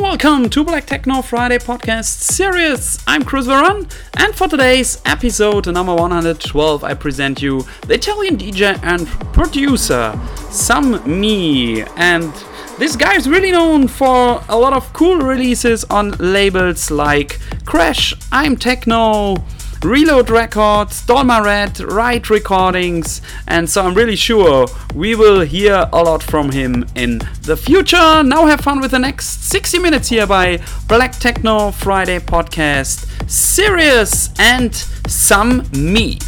Welcome to Black Techno Friday podcast series. I'm Chris Veron, and for today's episode number 112, I present you the Italian DJ and producer Some Me. And this guy is really known for a lot of cool releases on labels like Crash, I'm Techno. Reload Records, Dolma Red, Riot Recordings, and so I'm really sure we will hear a lot from him in the future. Now have fun with the next 60 minutes here by Black Techno Friday podcast. Serious and some me.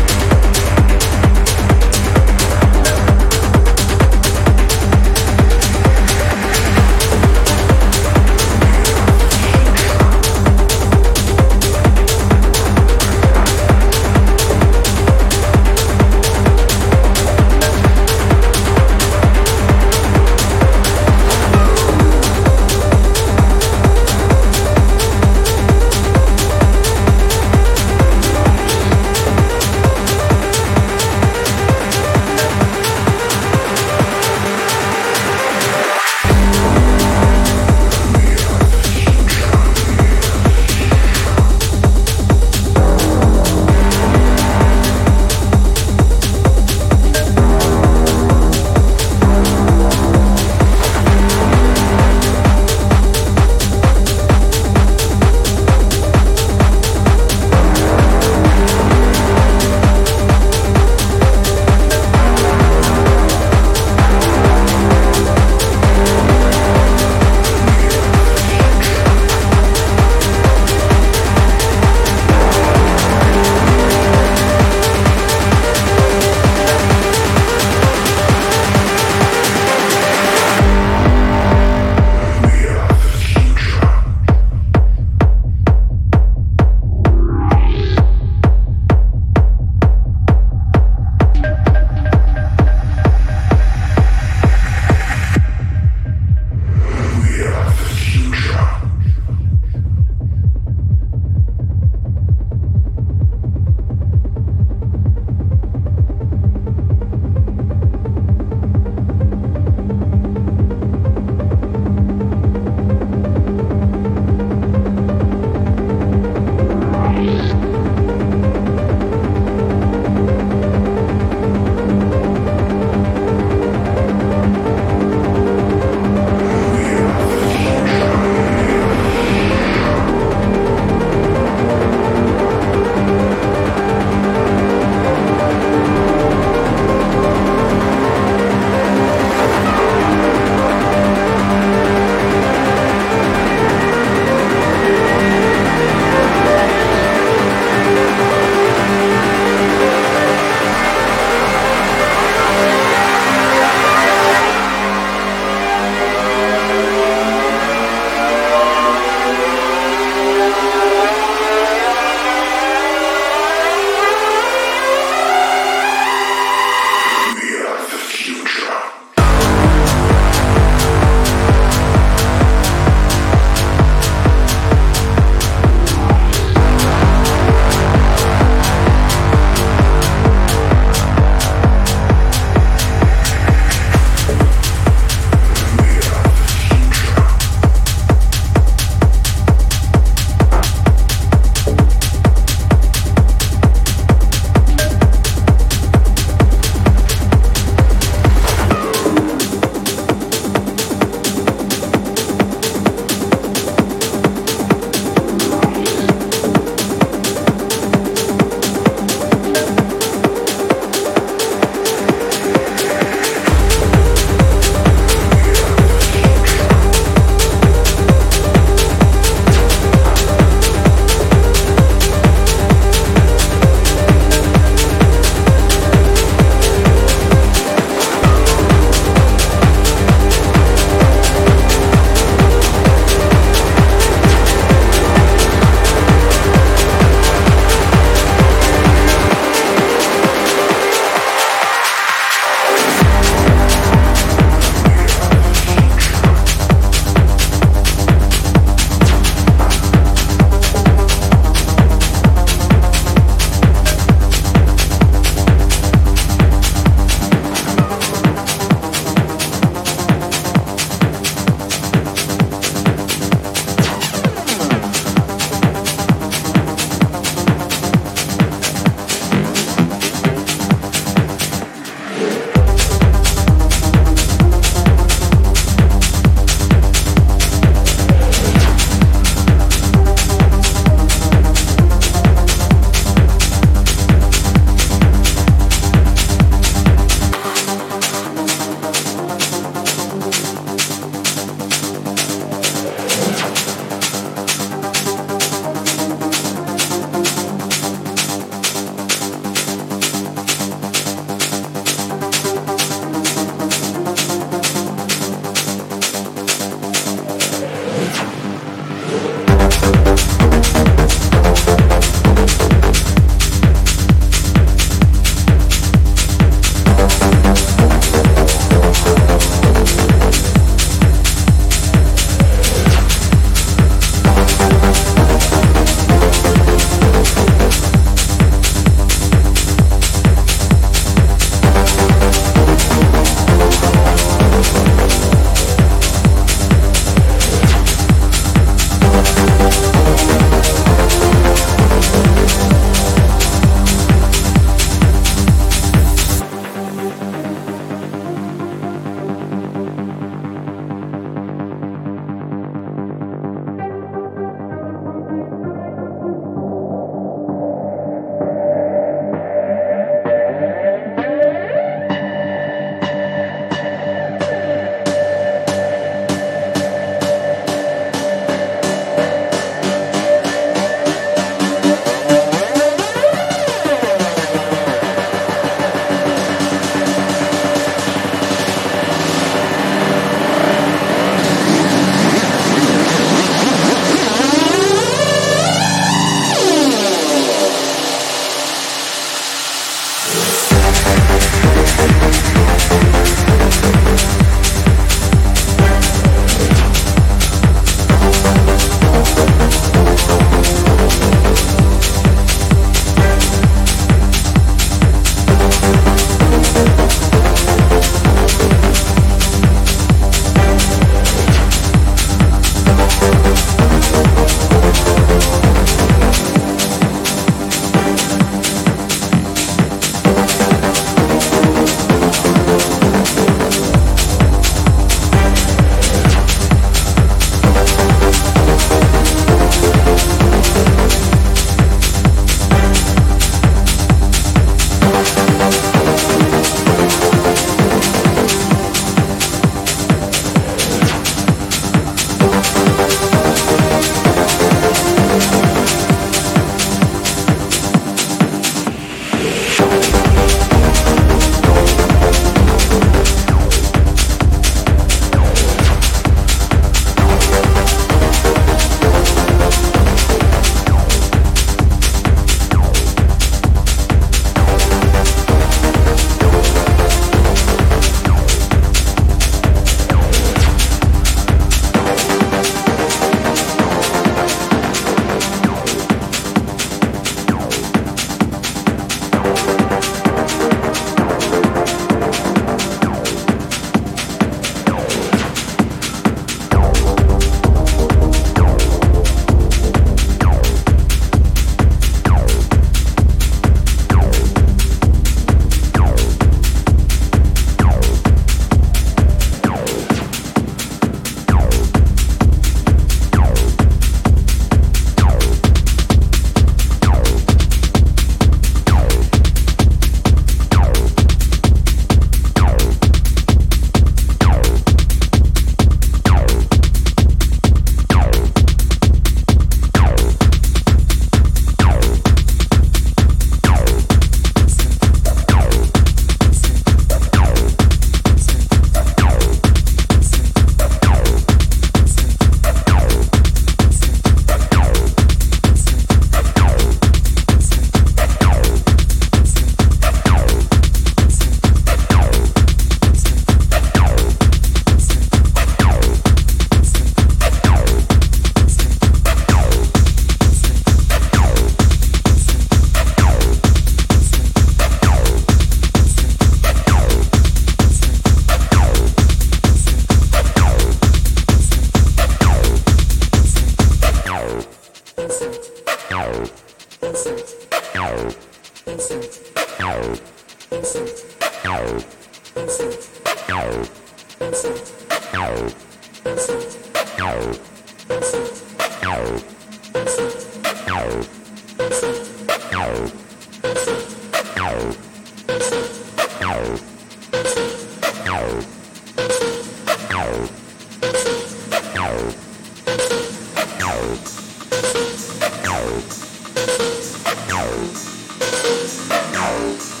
Ow.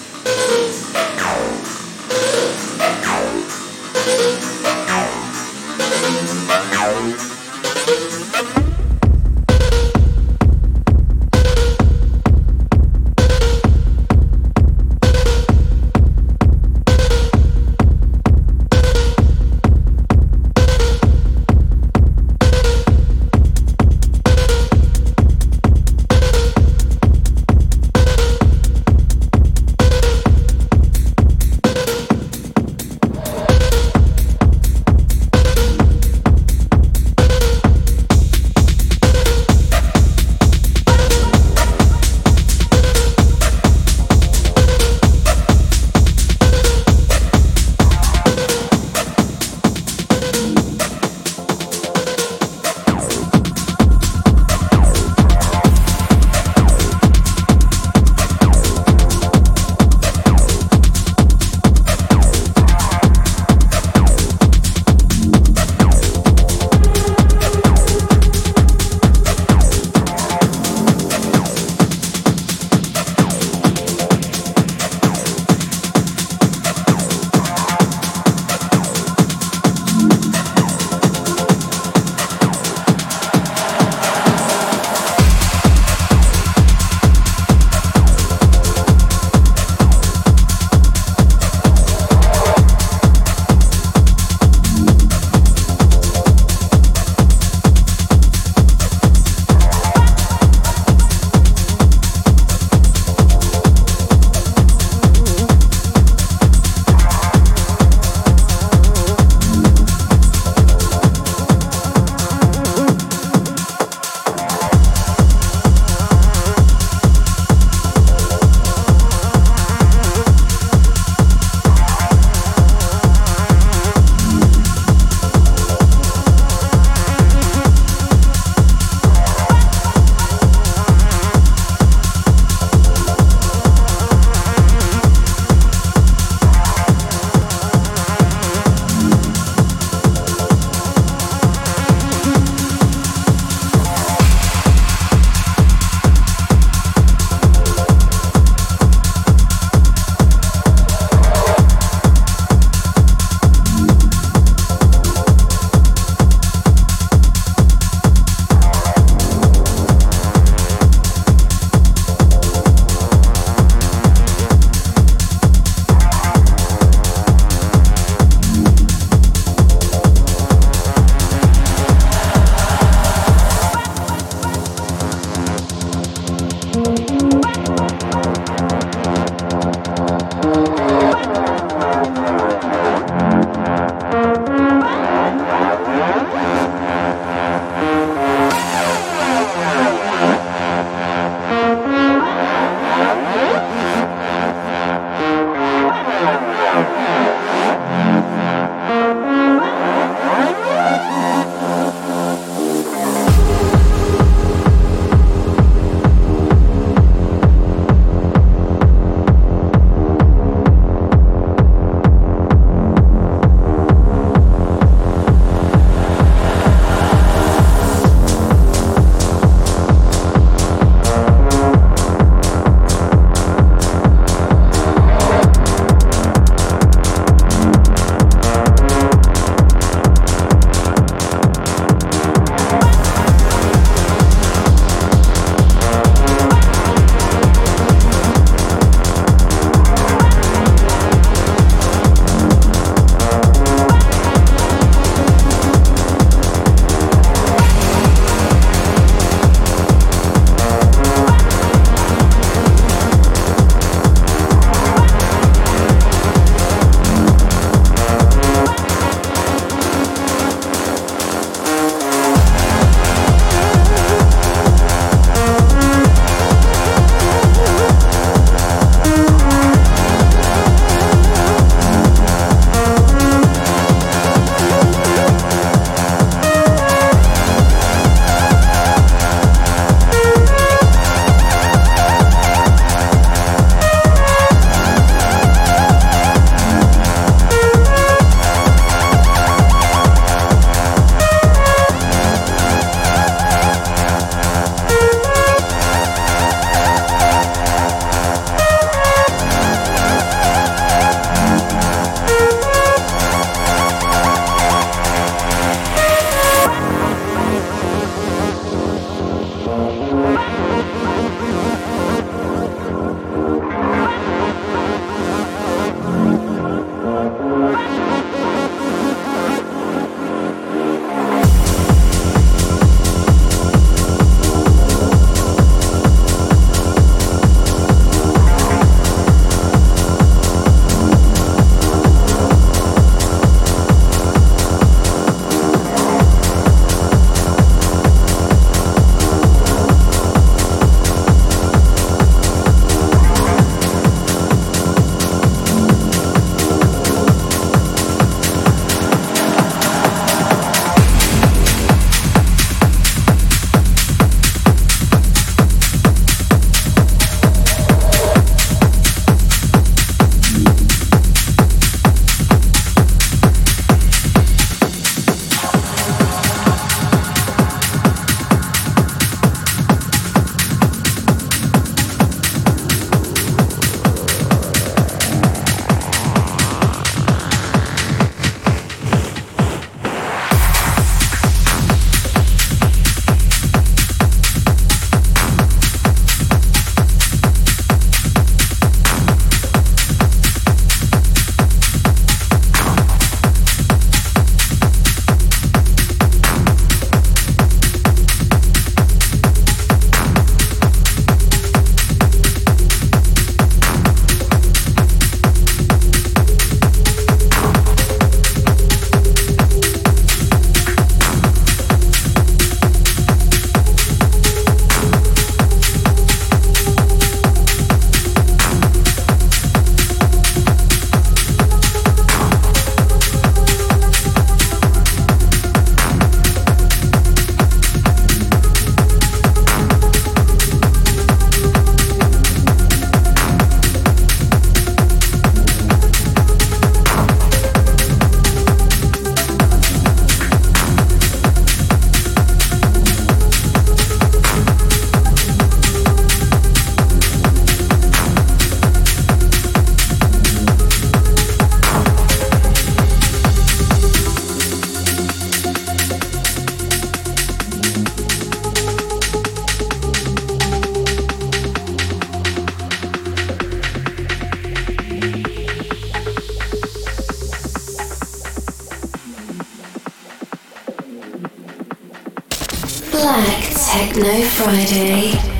Techno Friday.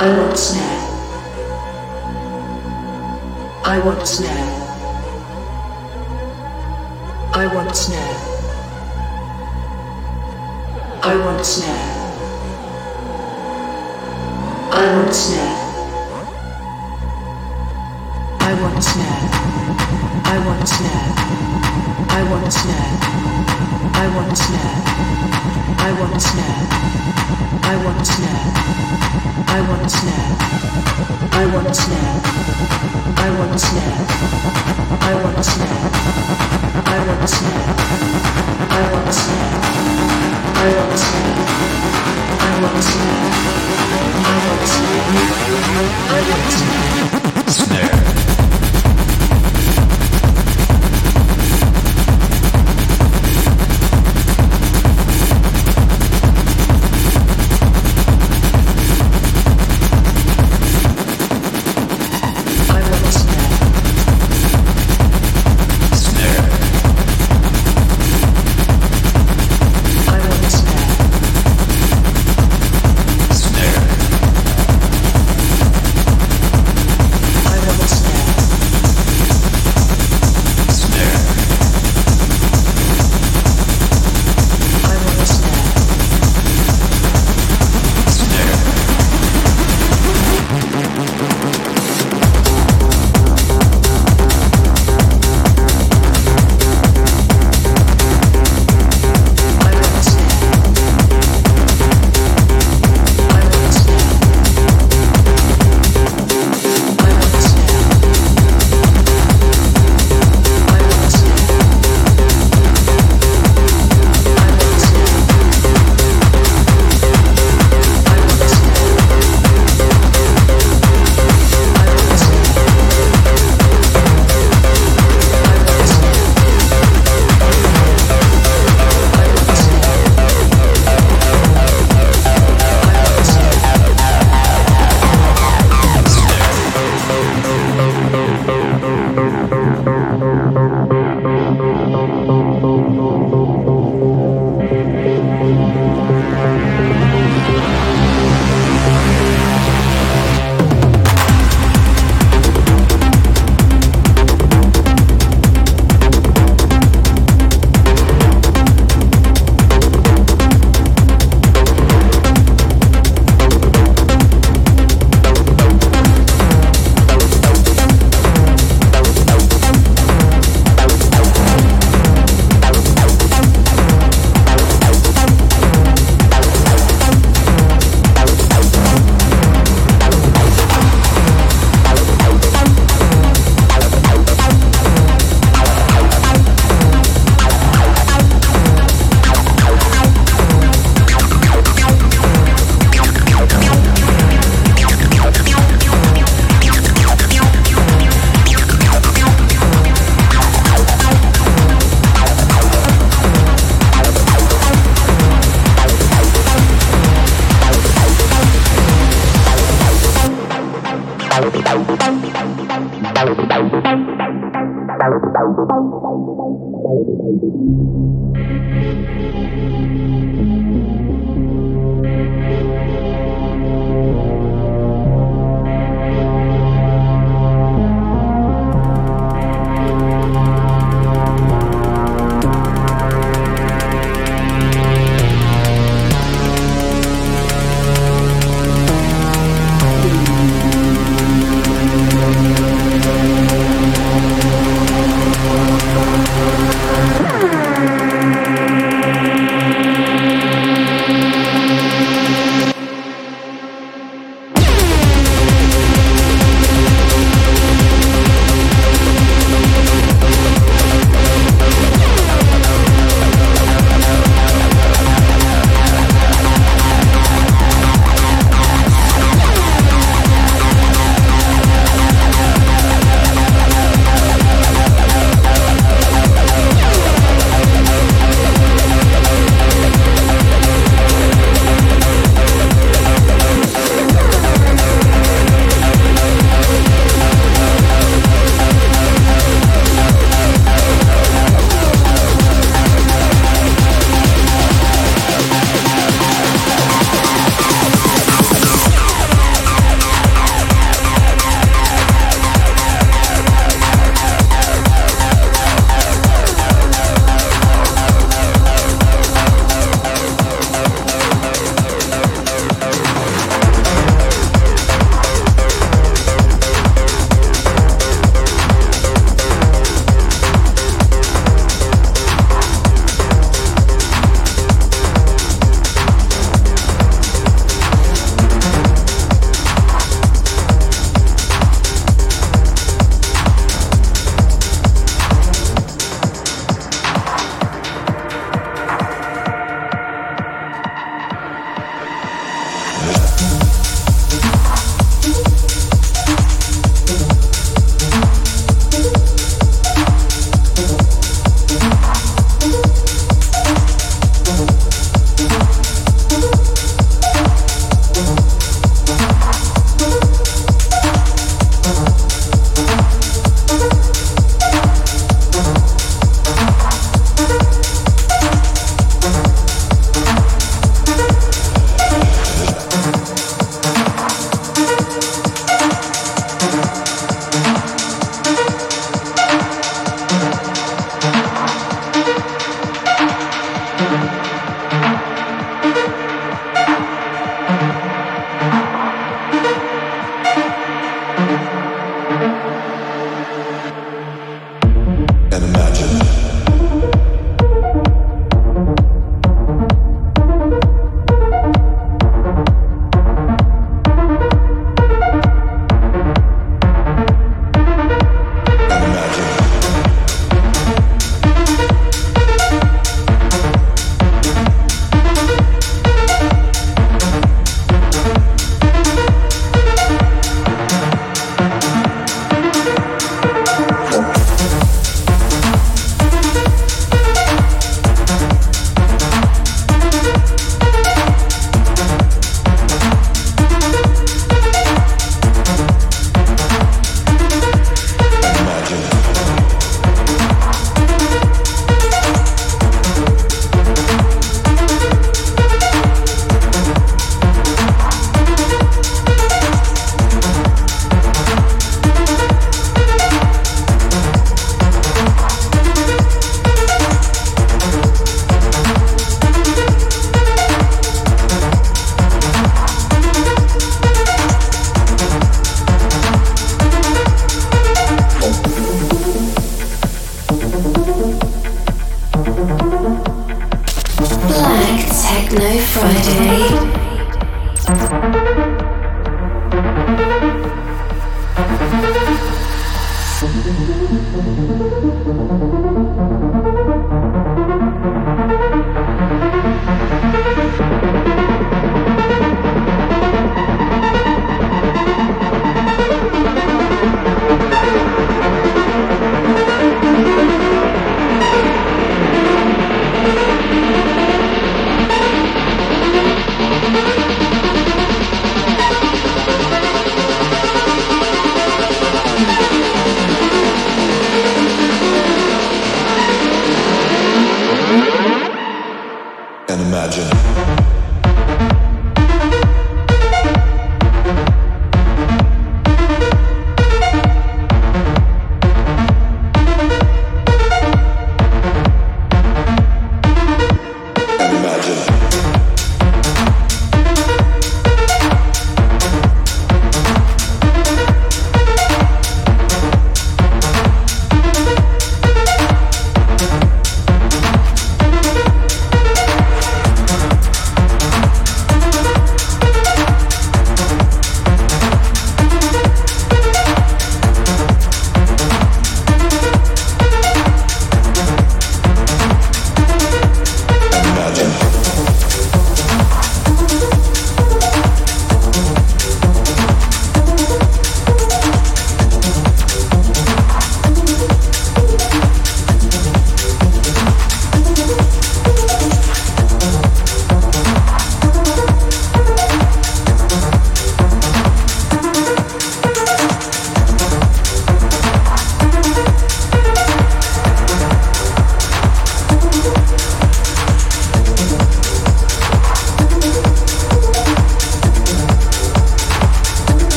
I want snare. I want snare. I want snare. I want snare. I want snare. I want snare. I want snare. I want snare. I want snare. I want snare. I want snare. I want snare. I want snare. I want snare. I want snare. I want snare. I want snare. I want snare. I want snare. I want snare. I want snare. Snare.